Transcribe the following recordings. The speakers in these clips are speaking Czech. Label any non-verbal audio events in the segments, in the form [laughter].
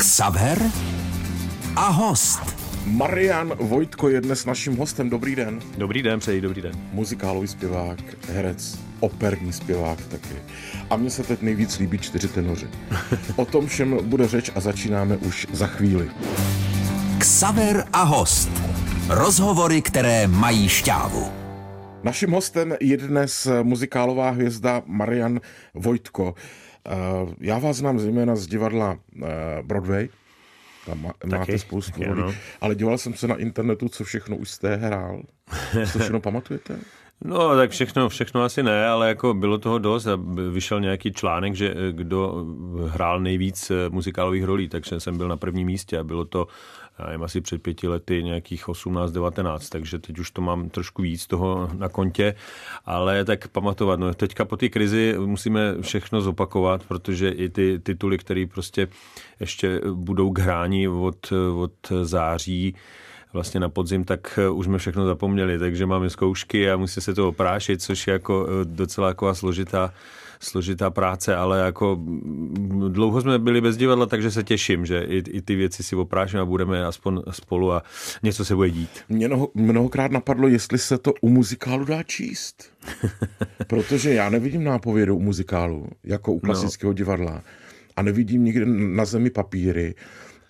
Xaver a host. Marian Vojtko je dnes naším hostem. Dobrý den. Dobrý den, přeji, dobrý den. Muzikálový zpěvák, herec, operní zpěvák taky. A mně se teď nejvíc líbí čtyři tenoři. [laughs] O tom všem bude řeč a začínáme už za chvíli. Xaver a host. Rozhovory, které mají šťávu. Naším hostem je dnes muzikálová hvězda Marian Vojtko. Eh, Já vás znám zejména z divadla eh, Broadway, tam má- máte Taky, spoustu taky rolí, ano. ale díval jsem se na internetu, co všechno už jste hrál. Co všechno [laughs] pamatujete? No, tak všechno, všechno asi ne, ale jako bylo toho dost a vyšel nějaký článek, že eh, kdo hrál nejvíc muzikálových rolí, takže jsem byl na prvním místě a bylo to, já nevím, asi před pěti lety nějakých 18-19, takže teď už to mám trošku víc toho na kontě, ale tak pamatovat, no teďka po té krizi musíme všechno zopakovat, protože i ty tituly, které prostě ještě budou k hrání od, od září, vlastně na podzim, tak eh, už jsme všechno zapomněli, takže máme zkoušky a musí se to oprášit, což je jako eh, docela jako složitá, složitá práce, ale jako mm, dlouho jsme byli bez divadla, takže se těším, že i, i ty věci si oprášíme a budeme aspoň spolu a něco se bude dít. Mě mnoho, mnohokrát napadlo, jestli se to u muzikálu dá číst. [laughs] Protože já nevidím nápovědu u muzikálu, jako u klasického divadla. A nevidím nikde na zemi papíry,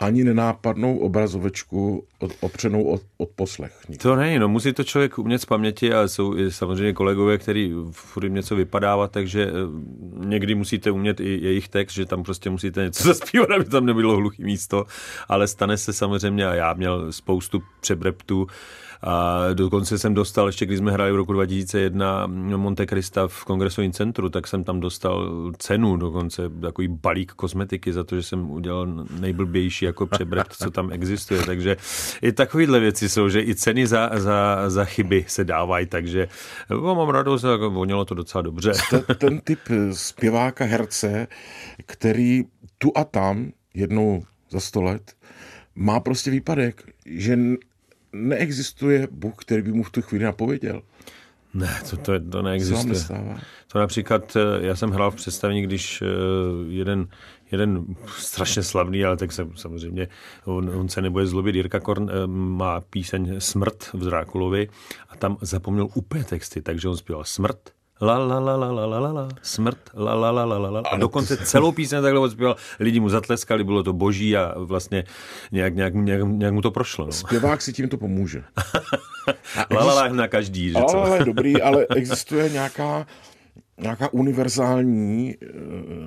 ani nenápadnou obrazovečku od, opřenou od, od poslech. To není, no musí to člověk umět z paměti a jsou i samozřejmě kolegové, který furt jim něco vypadávat, takže eh, někdy musíte umět i jejich text, že tam prostě musíte něco [laughs] zaspívat, aby tam nebylo hluchý místo, ale stane se samozřejmě a já měl spoustu přebreptů a dokonce jsem dostal, ještě když jsme hráli v roku 2001 Monte Crista v kongresovém centru, tak jsem tam dostal cenu, dokonce takový balík kosmetiky za to, že jsem udělal nejblbější jako přebrept, co tam existuje. Takže i takovéhle věci jsou, že i ceny za, za, za chyby se dávají, takže no, mám radost, jako vonělo to docela dobře. Jste ten typ zpěváka, herce, který tu a tam, jednou za sto let, má prostě výpadek, že neexistuje Bůh, který by mu v tu chvíli napověděl. Ne, to, to, to neexistuje. To například, eh, já jsem hrál v představení, když eh, jeden, jeden strašně slavný, ale tak jsem, samozřejmě on, on se nebude zlobit, Jirka Korn eh, má píseň Smrt v Drákulovi a tam zapomněl úplně texty, takže on zpíval Smrt, La la la la la la la la, smrt, la la la la la la. A dokonce celou píseň takhle odspíval, lidi mu zatleskali, bylo to boží a vlastně nějak, nějak, nějak, nějak mu to prošlo. No. Zpěvák si tímto pomůže. [laughs] La la la na každý, že co? Ale dobrý, ale existuje nějaká, nějaká univerzální e,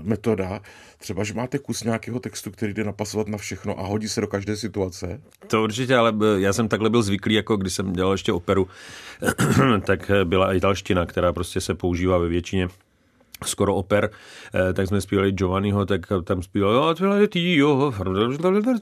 metoda, třeba, že máte kus nějakého textu, který jde napasovat na všechno a hodí se do každé situace. To určitě, ale eh, já jsem takhle byl zvyklý, jako když jsem dělal ještě operu, [clears throat] tak eh, byla italština, která prostě se používá ve většině skoro oper, eh, tak jsme zpívali Giovanniho, tak tam zpíval "Jo,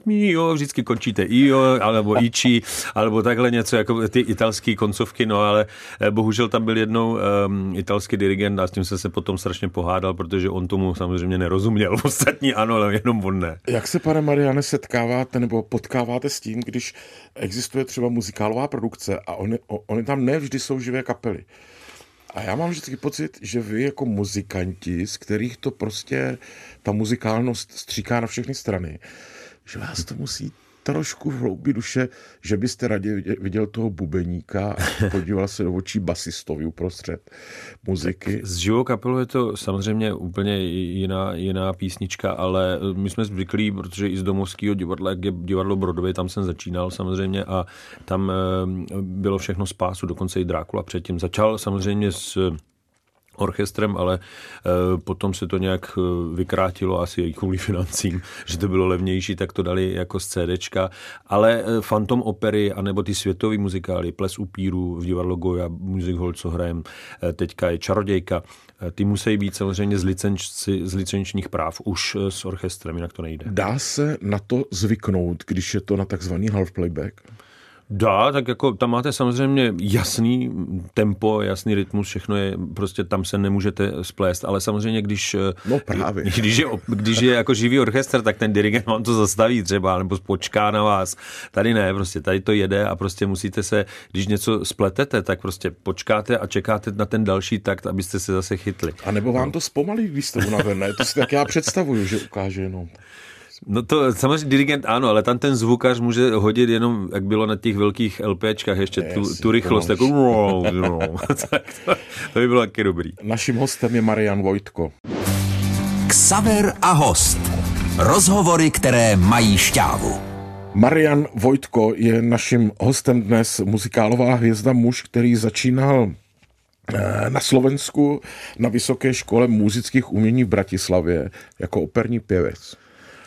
jo, vždycky končíte i jo, alebo iči, alebo takhle něco, jako ty italské koncovky, no ale eh, bohužel tam byl jednou um, italský dirigent a s tím jsem se potom strašně pohádal, protože on tomu samozřejmě nerozuměl, [laughs] ostatní ano, ale jenom on ne. Jak se, pane Mariane, setkáváte nebo potkáváte s tím, když existuje třeba muzikálová produkce a oni, oni tam ne vždy jsou živé kapely. A já mám vždycky pocit, že vy jako muzikanti, z kterých to prostě ta muzikálnost stříká na všechny strany, že vás to musí trošku v hloubi duše, že byste raději viděl- toho bubeníka a podíval se do očí basistovi uprostřed muziky. S živou kapelou je to samozřejmě úplně jiná, jiná písnička, ale my jsme zvyklí, protože i z domovského divadla, jak je divadlo Broadway, tam jsem začínal samozřejmě a tam eh, bylo všechno spásu, dokonce i Drákula předtím. Začal samozřejmě s orchestrem, ale e, potom se to nějak e, vykrátilo asi i kvůli financím, [laughs] že to bylo levnější, tak to dali jako z CDčka, ale e, Phantom opery, anebo ty světové muzikály, Ples upíru v divadlo Goya, Music Hall, co hrajem, teďka je Čarodějka, ty musí být samozřejmě z, licenci, z licenčních práv už s orchestrem, jinak to nejde. Dá se na to zvyknout, když je to na takzvaný half playback? Dá, tak jako tam máte samozřejmě jasný tempo, jasný rytmus, všechno je, prostě tam se nemůžete splést, ale samozřejmě, když, No právě. [laughs] když, je, když je jako živý orchestr, tak ten dirigent vám to zastaví třeba, nebo počká na vás. Tady ne, prostě tady to jede a prostě musíte se, když něco spletete, tak prostě počkáte a čekáte na ten další takt, abyste se zase chytli. A nebo vám to zpomalí, když jste unavené. To si tak já představuju, že ukáže jenom. No to samozřejmě dirigent ano, ale tam ten zvukař může hodit jenom, jak bylo na těch velkých LPčkách, ještě tu, tu rychlost, jako [laughs] to, to by bylo taky dobrý. Naším hostem je Marian Vojtko. Ksaver a host. Rozhovory, které mají šťávu. Marian Vojtko je naším hostem dnes, muzikálová hvězda muž, který začínal eh, na Slovensku na Vysoké škole muzických umění v Bratislavě jako operní pěvec.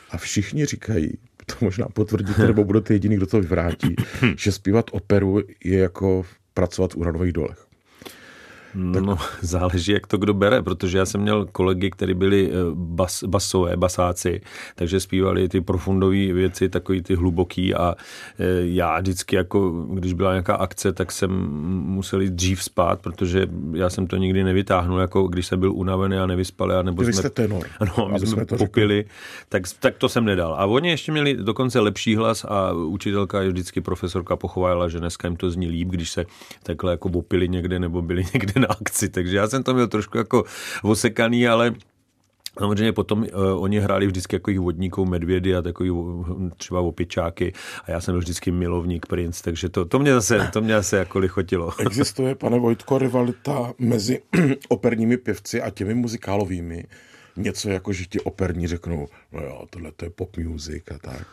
A všichni říkají, to možná potvrdíte, nebo budete jediný, kdo to vyvrátí, [laughs] že zpívat operu je jako pracovat v uranových dolech. No, [laughs] záleží, jak to kdo bere, protože já jsem měl kolegy, kteří byli eh, bas, basové, basáci, takže zpívali ty profundové věci, takový ty hluboký a eh, já vždycky jako, když byla nějaká akce, tak jsem musel jít dřív spát, protože já jsem to nikdy nevytáhnul, jako když jsem byl unavený a nevyspal. Nebo Vy jsme, jste tenor. Ano, my jsme, jsme to popili, tak, tak to jsem nedal. A oni ještě měli dokonce lepší hlas a učitelka je vždycky profesorka pochovala, že dneska jim to zní líp, když se takhle jako opili někde nebo byli [laughs] někde na akci, takže já jsem to měl trošku jako osekaný, ale Samozřejmě potom uh, oni hráli vždycky jako vodníků, medvědy a takový třeba opičáky a já jsem byl vždycky milovník princ, takže to, to, mě, zase, to mě zase jako lichotilo. [laughs] Existuje, pane Vojtko, rivalita mezi [clears throat] operními pěvci a těmi muzikálovými? Něco jako, že ti operní řeknou, no jo, tohle to je pop music a tak.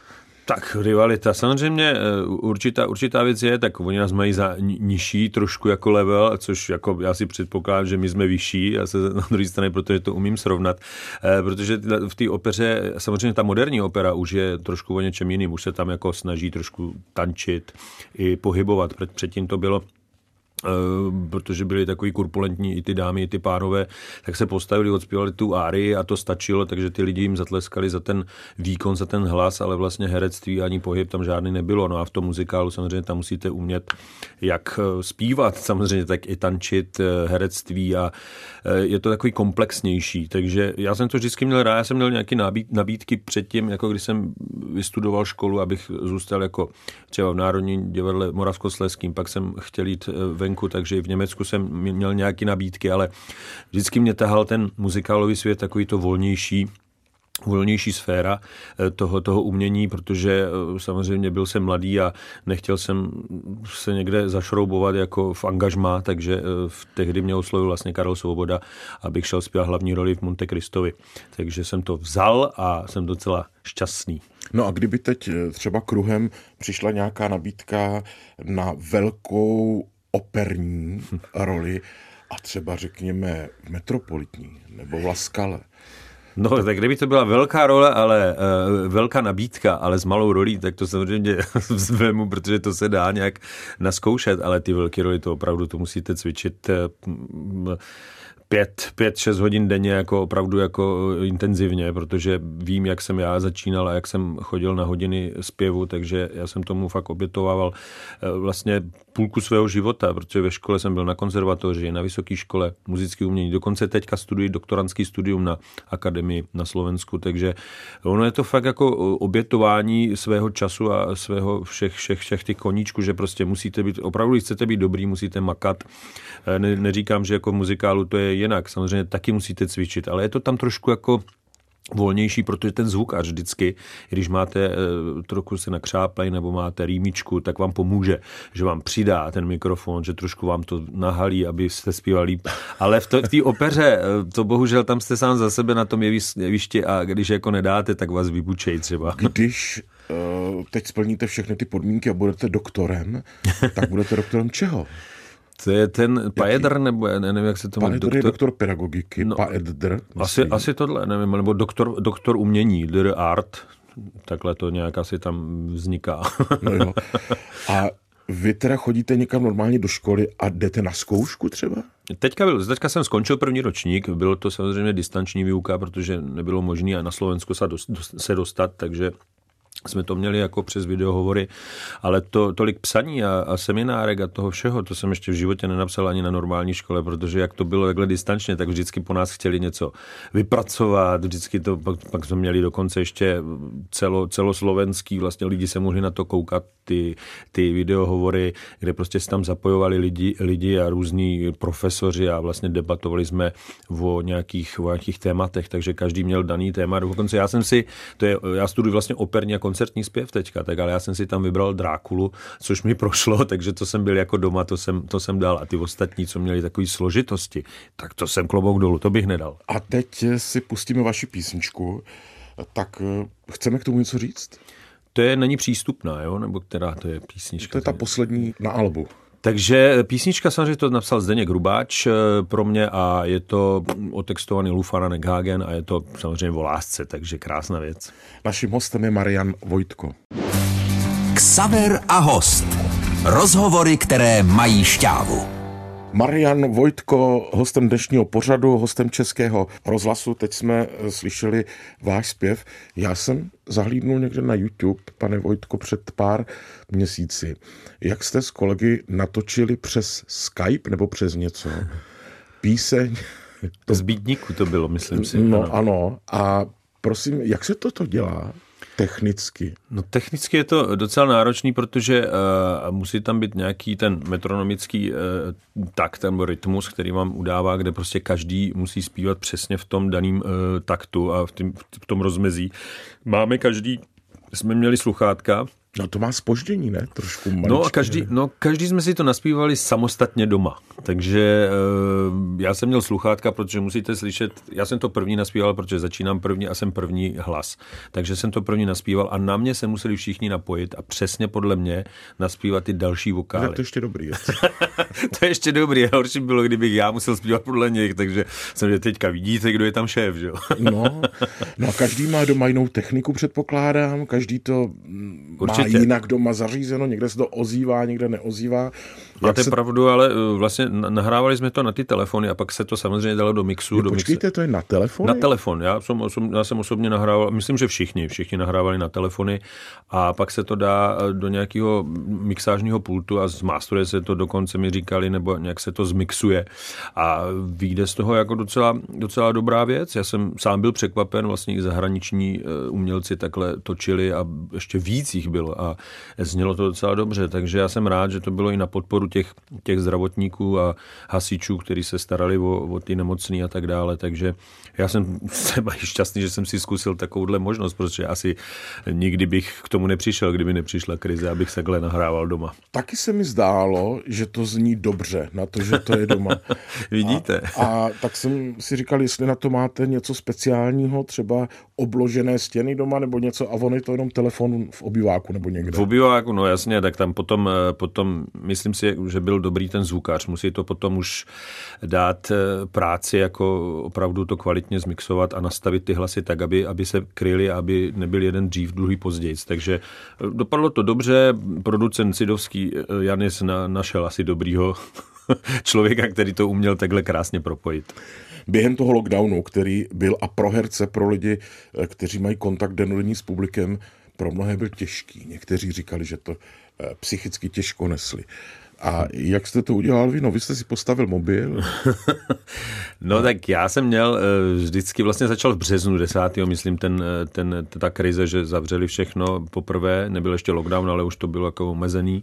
Tak rivalita, samozřejmě eh, určitá, určitá věc je, tak oni nás mají za nižší trošku jako level, což jako já si předpokládám, že my jsme vyšší, a se [laughs] na druhé straně, protože to umím srovnat, eh, protože v té opeře, samozřejmě ta moderní opera už je trošku o něčem jiným, už se tam jako snaží trošku tančit i pohybovat, předtím to bylo protože byli takový kurpulentní i ty dámy, i ty pánové, tak se postavili, odspívali tu árii a to stačilo, takže ty lidi jim zatleskali za ten výkon, za ten hlas, ale vlastně herectví ani pohyb tam žádný nebylo. No a v tom muzikálu samozřejmě tam musíte umět jak eh, zpívat, [laughs] samozřejmě tak i tančit, eh, herectví a je to takový komplexnější. Takže já jsem to vždycky měl rád, já jsem měl nějaké nabídky předtím, jako když jsem vystudoval školu, abych zůstal jako třeba v Národním divadle Moravskosleským, pak jsem chtěl jít ven venku, takže i v Německu jsem měl nějaké nabídky, ale vždycky mě tahal ten muzikálový svět takový to volnější, volnější sféra eh, toho, toho umění, protože eh, samozřejmě byl jsem mladý a nechtěl jsem se někde zašroubovat jako v angažmá, takže eh, v tehdy mě oslovil vlastně Karel Svoboda, abych šel zpívat hlavní roli v Monte Cristovi. Takže jsem to vzal a jsem docela šťastný. No a kdyby teď třeba kruhem přišla nějaká nabídka na velkou operní roli a třeba řekněme metropolitní nebo v Laskale. No, tak kdyby to byla velká role, ale uh, velká nabídka, ale s malou rolí, tak to samozřejmě [laughs] zvemu, protože to se dá nějak naskoušet, ale ty velké roli to opravdu to musíte cvičit uh, pět, pět, šest hodin denně jako opravdu jako intenzivně, protože vím, jak jsem já začínal a jak jsem chodil na hodiny zpěvu, takže já jsem tomu fakt obětovával eh, vlastně půlku svého života, protože ve škole jsem byl na konzervatoři, na vysoké škole muzické umění, dokonce teďka studuji doktorantský studium na akademii na Slovensku, takže ono je to fakt jako obětování svého času a svého všech, všech, všech těch koníčků, že prostě musíte být, opravdu chcete být dobrý, musíte makat. Eh, ne, neříkám, že jako v muzikálu to je jinak. Samozřejmě taky musíte cvičit, ale je to tam trošku jako volnější, protože ten zvuk až vždycky, když máte e, trochu se nakřáplej nebo máte rýmičku, tak vám pomůže, že vám přidá ten mikrofon, že trošku vám to nahalí, aby jste zpívali líp. Ale v té opeře, e, to bohužel tam jste sám za sebe na tom jevišti a když jako nedáte, tak vás vybučej třeba. Když e, teď splníte všechny ty podmínky a budete doktorem, tak budete doktorem čeho? To je ten Paedr, nebo já nevím, jak se to jmenuje. Je doktor pedagogiky, no, Paedr. Asi, asi tohle, nevím, nebo doktor, doktor umění, dr art, takhle to nějak asi tam vzniká. No jo. A vy teda chodíte někam normálně do školy a jdete na zkoušku třeba? Teďka, byl, teďka jsem skončil první ročník, bylo to samozřejmě distanční výuka, protože nebylo možné na Slovensku se dostat, takže jsme to měli jako přes videohovory, ale to, tolik psaní a, a seminárek a toho všeho, to jsem ještě v životě nenapsal ani na normální škole, protože jak to bylo takhle distančně, tak vždycky po nás chtěli něco vypracovat, vždycky to, pak, pak jsme měli dokonce ještě celo, celoslovenský, vlastně lidi se mohli na to koukat, ty, ty videohovory, kde prostě se tam zapojovali lidi, lidi a různí profesoři a vlastně debatovali jsme o nějakých, o nějakých tématech, takže každý měl daný téma. Dokonce já jsem si, to je, já studuji vlastně operně jako koncertní zpěv teďka, tak ale já jsem si tam vybral Drákulu, což mi prošlo, [laughs] takže to jsem byl jako doma, to jsem, to jsem dal. A ty ostatní, co měli takové složitosti, tak to jsem klobouk dolů, to bych nedal. A teď si pustíme vaši písničku, tak eh, chceme k tomu něco říct? To je, není přístupná, jo? Nebo která to je písnička? To je ta poslední na albu. Takže písnička samozřejmě to napsal Zdeněk Rubáč eh, pro mě a je to otextovaný Lufana Neghagen a je to samozřejmě o lásce, takže krásná věc. Naším hostem je Marian Vojtko. Ksaver a host. Rozhovory, které mají šťávu. Marian Vojtko, hostem dnešního pořadu, hostem Českého rozhlasu. Teď jsme eh, slyšeli váš zpěv. Já jsem zahlídnul někde na YouTube, pane Vojtko, před pár měsíci. Jak jste s kolegy natočili přes Skype nebo přes něco? Píseň? Z Bídníku to bylo, myslím si. No ano. ano. A prosím, jak se toto dělá? Technicky? No technicky je to docela náročný, protože uh, musí tam být nějaký ten metronomický uh, takt nebo rytmus, který vám udává, kde prostě každý musí zpívat přesně v tom daném uh, taktu a v, tým, v tom rozmezí. Máme každý, jsme měli sluchátka, No to má spoždění, ne? Trošku maličky, No a každý, no každý jsme si to naspívali samostatně doma. Takže uh, já jsem měl sluchátka, protože musíte slyšet, já jsem to první naspíval, protože začínám první a jsem první hlas. Takže jsem to první naspíval a na mě se museli všichni napojit a přesně podle mě naspívat ty další vokály. Tak to ještě dobrý. [laughs] to je ještě dobrý. Horší bylo, kdybych já musel zpívat podle nich, takže jsem, že teďka vidíte, kdo je tam šéf, že jo? no, no a každý má doma jinou techniku, předpokládám, každý to Určitě Určitě. jinak doma zařízeno, někde se to ozývá, někde neozývá. Máte se... pravdu, ale uh, vlastně nahrávali jsme to na ty telefony a pak se to samozřejmě dalo do mixu. Jo, do počkejte, mixe. to je na telefon? Na telefon, já jsem, osom, já jsem osobně nahrával, myslím, že všichni, všichni nahrávali na telefony a pak se to dá uh, do nějakého mixážního pultu a zmástruje se to, dokonce mi říkali, nebo nějak se to zmixuje a vyjde z toho jako docela, docela dobrá věc. Já jsem sám byl překvapen, vlastně i zahraniční uh, umělci takhle točili a ještě víc jich bylo a znělo to docela dobře, takže já jsem rád, že to bylo i na podporu těch, těch zdravotníků a hasičů, kteří se starali o, o ty nemocný a tak dále, takže já jsem [laughs] třeba šťastný, že jsem si zkusil takovouhle možnost, protože asi nikdy bych k tomu nepřišel, kdyby nepřišla krize, abych se takhle nahrával doma. Taky se mi zdálo, že to zní dobře na to, že to je doma. [laughs] Vidíte. A, a tak jsem si říkal, jestli na to máte něco speciálního, třeba obložené stěny doma nebo něco a on je to jenom telefon v obyváku nebo někde. V obyváku, no jasně, tak tam potom, eh, potom myslím si, že byl dobrý ten zvukař. Musí to potom už dát eh, práci jako opravdu to kvalitně zmixovat a nastavit ty hlasy tak, aby, aby se kryli, aby nebyl jeden dřív, druhý později. Takže eh, dopadlo to dobře. Producent Sidovský Janis na, našel asi dobrýho [laughs] člověka, který to uměl takhle krásně propojit během toho lockdownu, který byl a pro herce, pro lidi, kteří mají kontakt denodenní s publikem, pro mnohé byl těžký. Někteří říkali, že to eh, psychicky těžko nesli. A jak jste to udělal vy? No, vy jste si postavil mobil. [laughs] no tak já jsem měl eh, vždycky, vlastně začal v březnu 10. myslím, ten, eh, ten, ta krize, že zavřeli všechno poprvé, nebyl ještě lockdown, ale už to bylo jako omezený.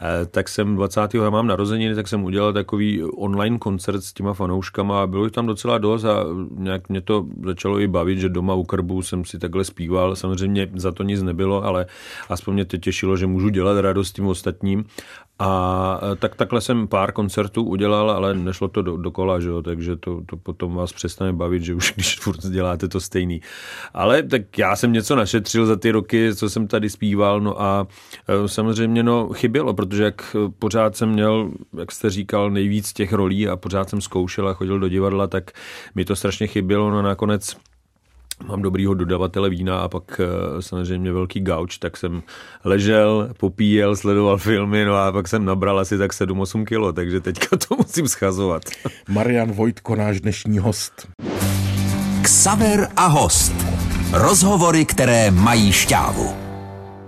Eh, tak jsem 20. já mám narozeniny, tak jsem udělal takový online koncert s těma fanouškama a bylo jich tam docela dost a nějak mě to začalo i bavit, že doma u krbu jsem si takhle zpíval. Samozřejmě za to nic nebylo, ale aspoň mě to těšilo, že můžu dělat radost tím ostatním. A e, tak takhle jsem pár koncertů udělal, ale nešlo to do, dokola, že jo? takže to, to potom vás přestane bavit, že už když [laughs] furt děláte to stejný. Ale tak já jsem něco našetřil za ty roky, co jsem tady zpíval, no a e, samozřejmě no chybělo, protože jak pořád jsem měl, jak jste říkal, nejvíc těch rolí a pořád jsem zkoušel a chodil do divadla, tak mi to strašně chybělo, no nakonec mám dobrýho dodavatele vína a pak eh, samozřejmě velký gauč, tak jsem ležel, popíjel, sledoval filmy, no a pak jsem nabral asi tak 7-8 kilo, takže teďka to [laughs] musím schazovat. Marian Vojtko, náš dnešní host. Ksaver a host. Rozhovory, které mají šťávu.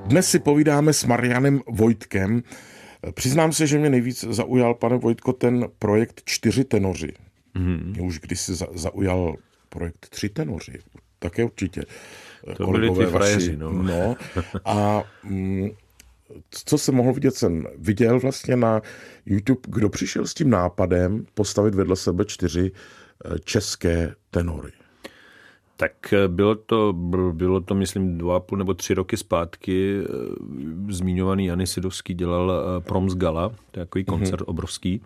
Dnes si povídáme s Marianem Vojtkem. Přiznám se, že mě nejvíc zaujal, pane Vojtko, ten projekt Čtyři tenoři. Mm. Mě už kdysi za, zaujal projekt Tři tenoři. Také určitě. To byli ty frajeři, no. no. A mm, co jsem mohl vidět, jsem viděl vlastně na YouTube, kdo přišel s tím nápadem postavit vedle sebe čtyři eh, české tenory. Tak eh, bylo to, bylo to, myslím, dva půl nebo tři roky zpátky. Eh, zmiňovaný Jany Sidovský dělal Proms Gala, to je takový mhm. koncert mm-hmm. obrovský.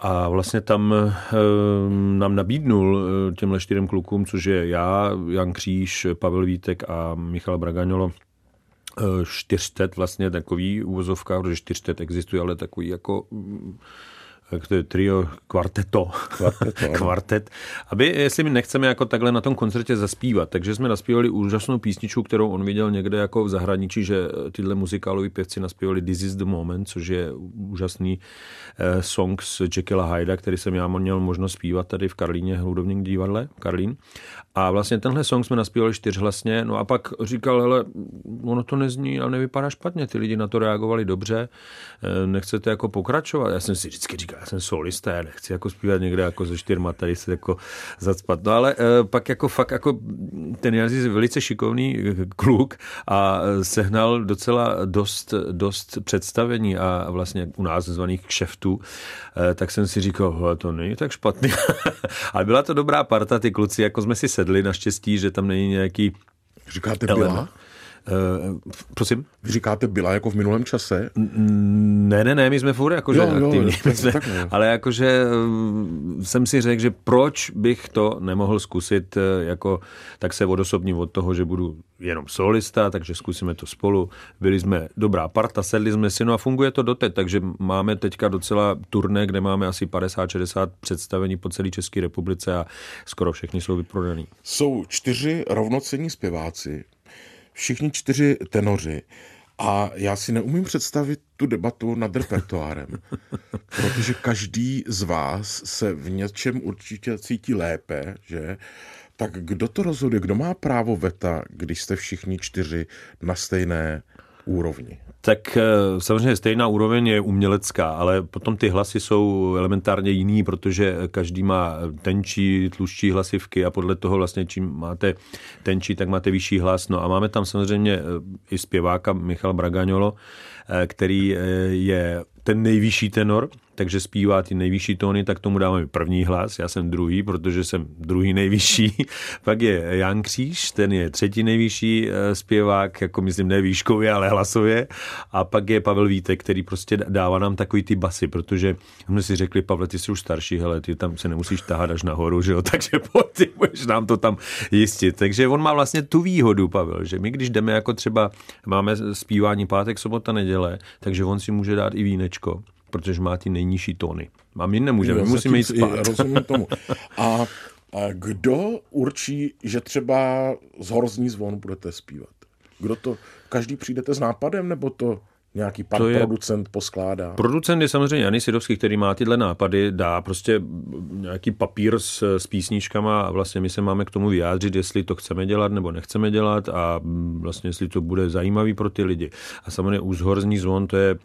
A vlastně tam nám nabídnul těmhle čtyřem klukům, což je já, Jan Kříž, Pavel Vítek a Michal Bragaňolo, čtyřtet vlastně takový úvozovka, protože čtyřtet existuje, ale takový jako je trio, kvarteto, kvarteto [laughs] kvartet, aby, jestli my nechceme jako takhle na tom koncertě zaspívat, takže jsme naspívali úžasnou písničku, kterou on viděl někde jako v zahraničí, že tyhle muzikáloví pěvci naspívali This is the Moment, což je úžasný eh, song z Jekylla Hyda, který jsem já měl možnost zpívat tady v Karlíně, hudovním divadle, Karlín. A vlastně tenhle song jsme naspívali čtyřhlasně, no a pak říkal, hele, ono to nezní a nevypadá špatně, ty lidi na to reagovali dobře, eh, nechcete jako pokračovat. Já jsem si vždycky říkal, já jsem solista, já nechci jako zpívat někde jako ze čtyřma, tady se jako zacpat. No ale eh, pak jako fakt jako ten Jazyz je velice šikovný kluk a sehnal docela dost, dost představení a vlastně u nás zvaných kšeftů, eh, tak jsem si říkal, to není tak špatný. [laughs] ale byla to dobrá parta, ty kluci, jako jsme si sedli naštěstí, že tam není nějaký Říkáte byla? Uh, prosím? Vy říkáte byla jako v minulém čase? Ne, ne, ne, my jsme furt jakože jo, aktivní. Jo, jsme, tak, ale jakože uh, jsem si řekl, že proč bych to nemohl zkusit, uh, jako, tak se odosobním od toho, že budu jenom solista, takže zkusíme to spolu. Byli jsme dobrá parta, sedli jsme si, no a funguje to doteď, takže máme teďka docela turné, kde máme asi 50-60 představení po celé České republice a skoro všechny jsou vyprodaný. Jsou čtyři rovnocení zpěváci, všichni čtyři tenoři. A já si neumím představit tu debatu nad repertoárem, [laughs] protože každý z vás se v něčem určitě cítí lépe, že? Tak kdo to rozhoduje? Kdo má právo veta, když jste všichni čtyři na stejné úrovni? Tak eh, samozřejmě stejná úroveň je umělecká, ale potom ty hlasy jsou elementárně jiný, protože každý má tenčí, tlušší hlasivky a podle toho vlastně čím máte tenčí, tak máte vyšší hlas. No a máme tam samozřejmě eh, i zpěváka Michal Bragaňolo, eh, který je ten nejvyšší tenor, takže zpívá ty nejvyšší tóny, tak tomu dáme první hlas, já jsem druhý, protože jsem druhý nejvyšší. [laughs] Pak je Jan Kříž, ten je třetí nejvyšší eh, zpěvák, jako myslím ne výškově, ale hlasově. A pak je Pavel Vítek, který prostě dává nám takový ty basy, protože jsme si řekli, Pavle, ty jsi už starší, hele, ty tam se nemusíš tahat až nahoru, že jo, [laughs] takže pojď, ty budeš nám to tam jistit. Takže on má vlastně tu výhodu, Pavel, že my když jdeme jako třeba, máme zpívání pátek, sobota, neděle, takže on si může dát i vínečko protože má ty nejnižší tóny. A my nemůžeme, my musíme jít spát. Rozumím tomu. A, a kdo určí, že třeba z horzní zvon budete zpívat? Kdo to, každý přijdete s nápadem, nebo to nějaký pan to je, producent poskládá. Producent je samozřejmě Jany Sidovský, který má tyhle nápady, dá prostě nějaký papír s, s písničkama a vlastně my se máme k tomu vyjádřit, jestli to chceme dělat nebo nechceme dělat a vlastně jestli to bude zajímavý pro ty lidi. A samozřejmě úzhorzní zvon, to je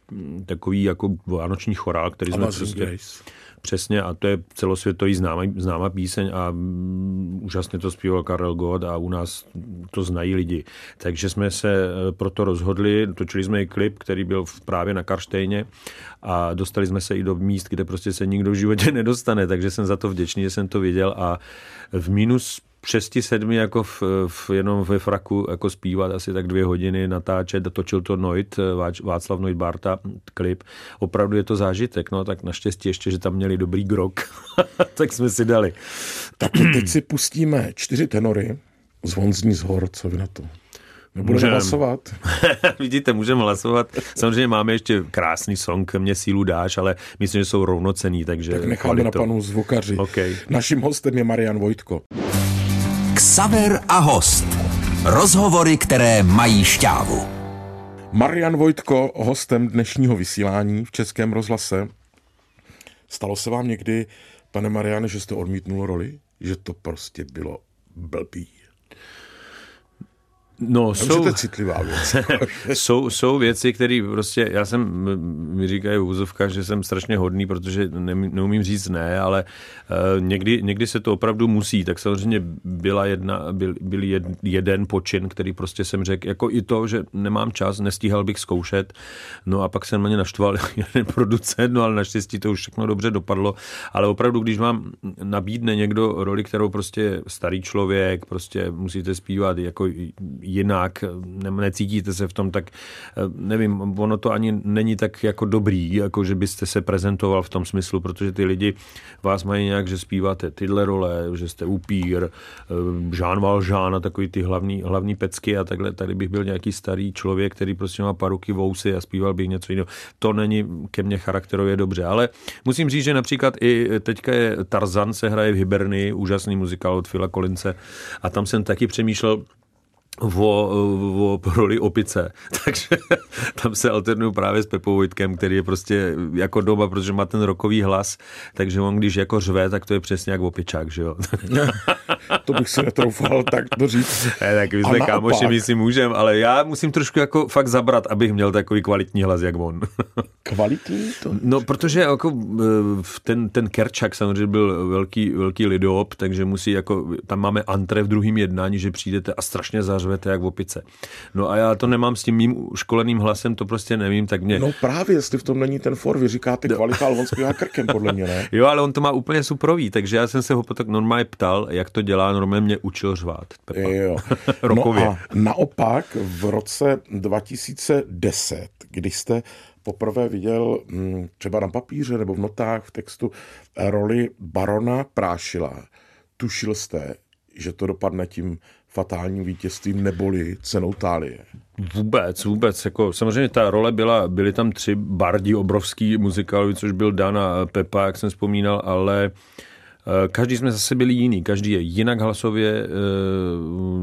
takový jako vánoční chorál, který jsme prostě... Grace Přesně a to je celosvětový známá, známá píseň a mm, úžasně to zpíval Karel God a u nás to znají lidi. Takže jsme se e, proto rozhodli, točili jsme i klip, který byl právě na Karštejně a dostali jsme se i do míst, kde prostě se nikdo v životě [laughs] nedostane, takže jsem za to vděčný, že jsem to viděl a v minus šesti, sedmi jako v, v, jenom ve fraku jako zpívat asi tak dvě hodiny natáčet, točil to Noit, Václav Noit Barta klip. Opravdu je to zážitek, no tak naštěstí ještě, že tam měli dobrý grok, [laughs] tak jsme si dali. Tak teď si pustíme čtyři tenory, zvon zní z hor, co vy na to? Nebudeme hlasovat. [laughs] Vidíte, můžeme hlasovat. Samozřejmě máme ještě krásný song, mě sílu dáš, ale myslím, že jsou rovnocený, takže... Tak necháme kvalitou. na panu zvukaři. Okay. Naším hostem je Marian Vojtko. Ksaver a host. Rozhovory, které mají šťávu. Marian Vojtko, hostem dnešního vysílání v Českém rozhlase. Stalo se vám někdy, pane Mariane, že jste odmítnul roli? Že to prostě bylo blbý? No, jsou, jsou, to je citlivá věc. [laughs] jsou, jsou věci, které prostě, já jsem, mi říkají v úzovkách, že jsem strašně hodný, protože neumím říct ne, ale uh, někdy, někdy se to opravdu musí, tak samozřejmě byla jedna, byl, byl jed, jeden počin, který prostě jsem řekl, jako i to, že nemám čas, nestíhal bych zkoušet, no a pak jsem na ně naštval [laughs] jeden producent, no ale naštěstí to už všechno dobře dopadlo, ale opravdu, když vám nabídne někdo roli, kterou prostě starý člověk, prostě musíte zpívat jako jinak, ne, necítíte se v tom, tak eh, nevím, ono to ani není tak jako dobrý, jako že byste se prezentoval v tom smyslu, protože ty lidi vás mají nějak, že zpíváte tyhle role, že jste upír, eh, Jean Valjean a takový ty hlavní, hlavní pecky a takhle. Tady bych byl nějaký starý člověk, který prostě má paruky, vousy a zpíval bych něco jiného. To není ke mně charakterově dobře, ale musím říct, že například i teďka je Tarzan se hraje v Hibernii, úžasný muzikál od Phila Collinse a tam jsem taky přemýšlel, o, o roli opice. [laughs] Takže tam se alternuju právě s Pepou Vojtkem, který je prostě jako doma, protože má ten rokový hlas, takže on když jako řve, tak to je přesně jak opičák, že jo? [laughs] to bych si netroufal tak to říct. Ne, tak my jsme kámoši, my si můžem, ale já musím trošku jako fakt zabrat, abych měl takový kvalitní hlas, jak on. [laughs] kvalitní? To... No, protože jako e, ten, ten Kerčak samozřejmě byl velký, velký lidop, takže musí jako, tam máme antre v druhém jednání, že přijdete a strašně zař řvete jak v opice. No a já to nemám s tím mým školeným hlasem, to prostě nevím, tak mě... No právě, jestli v tom není ten for, vy říkáte no. kvalita, ale on zpívá krkem, podle mě, ne? [laughs] jo, ale on to má úplně suprový, takže já jsem se ho potom normálně ptal, jak to dělá, normálně mě učil řvát. Pepa. Jo. [laughs] Rokově. No a naopak v roce 2010, když jste poprvé viděl hm, třeba na papíře nebo v notách v textu roli barona Prášila, tušil jste, že to dopadne tím fatálním vítězstvím neboli cenou Tálie. Vůbec, vůbec. Jako, samozřejmě ta role byla, byly tam tři bardi obrovský muzikálovi, což byl Dan a Pepa, jak jsem vzpomínal, ale eh, Každý jsme zase byli jiný, každý je jinak hlasově e,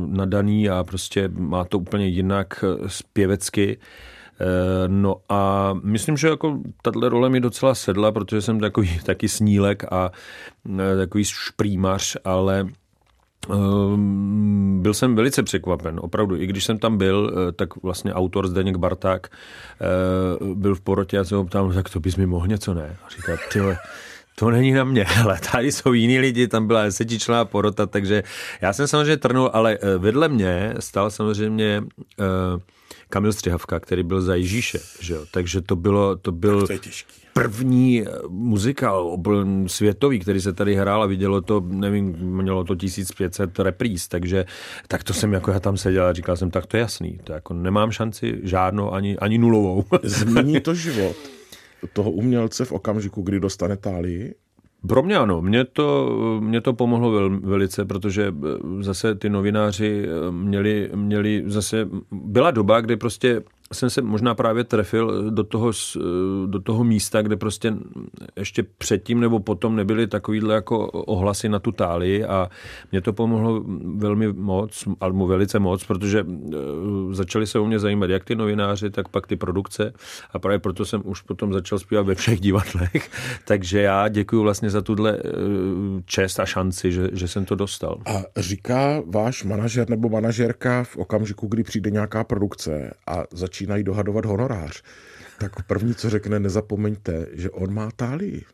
nadaný a prostě má to úplně jinak eh, zpěvecky. No a myslím, že jako tato role mi docela sedla, protože jsem takový [laughs] taky snílek a takový šprýmař, ale byl jsem velice překvapen, opravdu. I když jsem tam byl, eh, tak vlastně autor Zdeněk Barták eh, byl v porotě a se ho ptám, tak to bys mi mohl něco, ne? A říká, tyhle, to není na mě, [laughs] ale tady jsou jiní lidi, tam byla desetičlená porota, takže já jsem samozřejmě trnul, ale eh, vedle mě stál samozřejmě Kamil Střihavka, který byl za Ježíše, že jo? takže to bylo, to byl... To je těžký první muzikál světový, který se tady hrál a vidělo to, nevím, mělo to 1500 repríz, takže tak to jsem jako já tam seděl a říkal jsem, tak to je jasný, to jako nemám šanci žádnou ani, ani nulovou. Změní [laughs] to život toho umělce v okamžiku, kdy dostane tálii? Pro mě ano, mě to, mě to pomohlo vel, velice, protože eh, zase ty novináři eh, měli, měli zase, byla doba, kdy prostě jsem se možná právě trefil do toho, do toho místa, kde prostě ještě předtím nebo potom nebyly takovýhle jako ohlasy na tu tálii a mě to pomohlo velmi moc, alebo velice moc, protože e, začali se o mě zajímat jak ty novináři, tak pak ty produkce a právě proto jsem už potom začal zpívat ve všech divadlech, [laughs] takže já děkuji vlastně za tuhle čest a šanci, že, že jsem to dostal. A říká váš manažer nebo manažerka v okamžiku, kdy přijde nějaká produkce a začíná začínají dohadovat honorář, tak první, co řekne, nezapomeňte, že on má tálii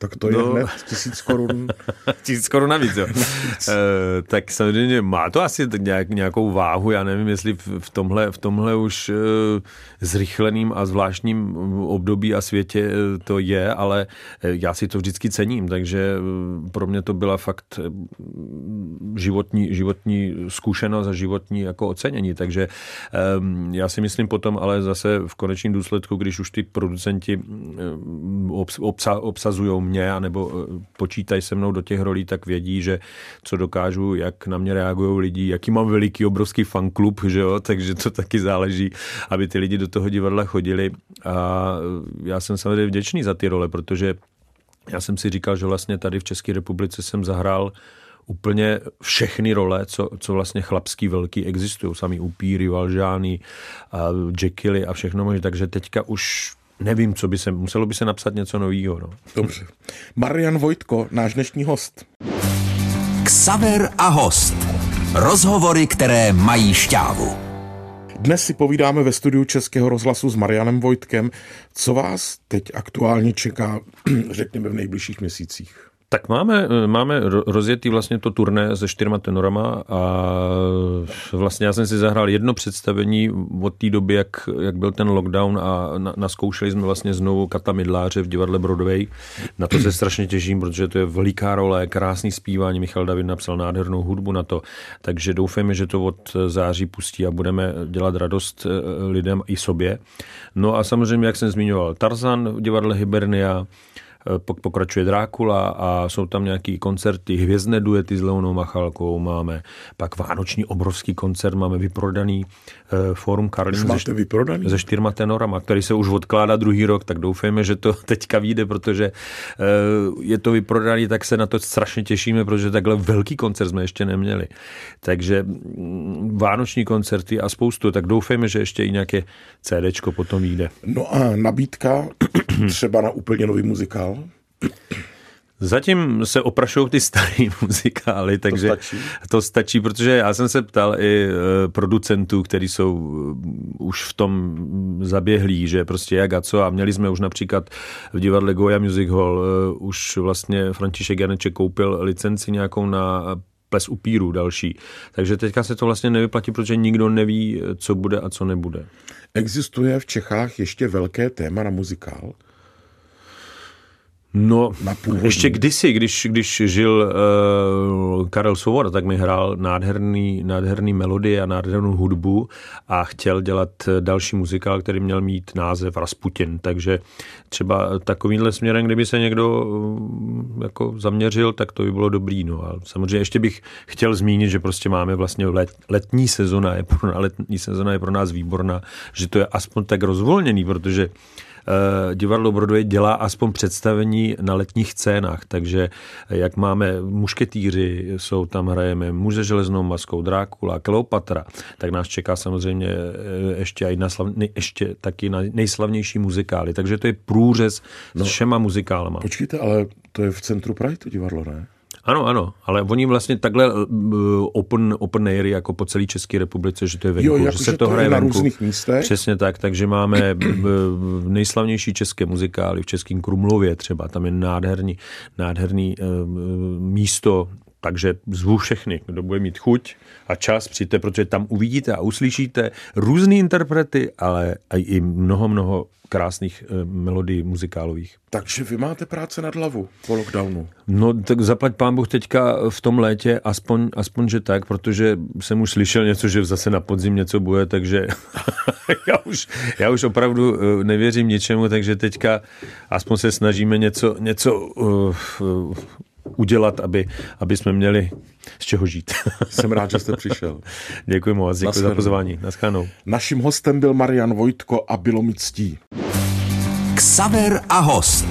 tak to je no, hned tisíc korun. [laughs] tisíc korun navíc, jo. [laughs] e, tak samozřejmě má to asi nějak, nějakou váhu, já nevím, jestli v, v, tomhle, v tomhle už e, zrychleným a zvláštním období a světě e, to je, ale e, já si to vždycky cením, takže e, pro mě to byla fakt e, životní, životní zkušenost a životní jako ocenění, takže e, já si myslím potom, ale zase v konečném důsledku, když už ty producenti e, obsa, obsazují mě, anebo eh, počítají se mnou do těch rolí, tak vědí, že co dokážu, jak na mě reagují lidi, jaký mám veliký, obrovský fanklub, [laughs] že jo, takže to taky záleží, aby ty lidi do toho divadla chodili a já jsem samozřejmě vděčný za ty role, protože já jsem si říkal, že vlastně tady v České republice jsem zahrál úplně všechny role, co, co vlastně chlapský velký existují. Sami upíry, valžány, Jekyly a všechno možné. Takže teďka už Nevím, co by se, muselo by se napsat něco nového. No. Dobře. Marian Vojtko, náš dnešní host. Ksaver a host. Rozhovory, které mají šťávu. Dnes si povídáme ve studiu Českého rozhlasu s Marianem Vojtkem. Co vás teď aktuálně čeká, [clears throat] řekněme, v nejbližších měsících? Tak máme, máme rozjetý vlastně to turné se čtyřma tenorama a vlastně já jsem si zahrál jedno představení od té doby, jak, jak byl ten lockdown a na, naskoušeli jsme vlastně znovu Kata Midláře v divadle Broadway. Na to se strašně těším, protože to je veliká role, krásný zpívání. Michal David napsal nádhernou hudbu na to, takže doufáme, že to od září pustí a budeme dělat radost eh, lidem i sobě. No a samozřejmě, jak jsem zmiňoval, Tarzan v divadle Hibernia, pokračuje Drákula a jsou tam nějaký koncerty, hvězdné duety s Leonou Machalkou máme, pak vánoční obrovský koncert máme vyprodaný eh, Forum Karlin se, vyprodaný? se čtyřma tenorama, který se už odkládá druhý rok, tak doufejme, že to [laughs] teďka vyjde, protože eh, je to vyprodaný, tak se na to strašně těšíme, protože takhle velký koncert jsme ještě neměli. Takže mm, vánoční koncerty a spoustu, tak doufejme, že ještě i nějaké CDčko potom vyjde. No a nabídka [clears throat] třeba na úplně nový muzikál? [clears throat] Zatím se oprašují ty staré [laughs] muzikály, takže to stačí. to stačí, protože já jsem se ptal i e, producentů, kteří jsou e, už v tom zaběhlí, že prostě jak a co a měli jsme už například v divadle Goya Music Hall, e, už vlastně František Janeček koupil licenci nějakou na ples upíru další. Takže teďka se to vlastně nevyplatí, protože nikdo neví, co bude a co nebude. Existuje v Čechách ještě velké téma na muzikál? No, ještě kdysi, když, když žil uh, Karel Svoboda, tak mi hrál nádherný, nádherný melodie a nádhernou hudbu a chtěl dělat další muzikál, který měl mít název Rasputin. Takže třeba takovýmhle směrem, kdyby se někdo uh, jako zaměřil, tak to by bylo dobrý. No. A samozřejmě ještě bych chtěl zmínit, že prostě máme vlastně let, letní sezona, je pro, letní sezona je pro nás výborná, že to je aspoň tak rozvolněný, protože uh, Eh, divadlo Broadway dělá aspoň představení na letních scénách, takže jak máme mušketýři, jsou tam hrajeme muže železnou maskou, Drákula, Kleopatra, tak nás čeká samozřejmě eh, ještě i na slav, ještě taky na nejslavnější muzikály. Takže to je průřez no, s všema muzikálama. Počkejte, ale to je v centru Prahy to divadlo, ne? Ano, ano, ale oni vlastně takhle uh, open, open air jako po celé České republice, že to je venku, jo, jako, že se to, to hraje na venku. různých místech. Přesně tak, takže máme nejslavnější české muzikály v Českém Krumlově třeba, tam je nádherný, nádherný uh, místo, takže zvu všechny, kdo bude mít chuť a čas, přijďte, protože tam uvidíte a uslyšíte různé interprety, ale i mnoho, mnoho krásných e, melodií muzikálových. Takže vy máte práce nad hlavu po lockdownu. No tak zaplať pán Bůh teďka v tom létě, aspoň, aspoň že tak, protože jsem už slyšel něco, že zase na podzim něco bude, takže [laughs] já, už, já už opravdu eh, nevěřím ničemu, takže teďka aspoň se snažíme něco, něco uh, uh, udělat, aby, aby jsme měli z čeho žít. [laughs] Jsem rád, že jste přišel. Děkuji moc, děkuji za pozvání. Naschledanou. Naším hostem byl Marian Vojtko a bylo mi ctí. Ksaver a host.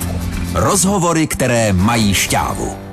Rozhovory, které mají šťávu.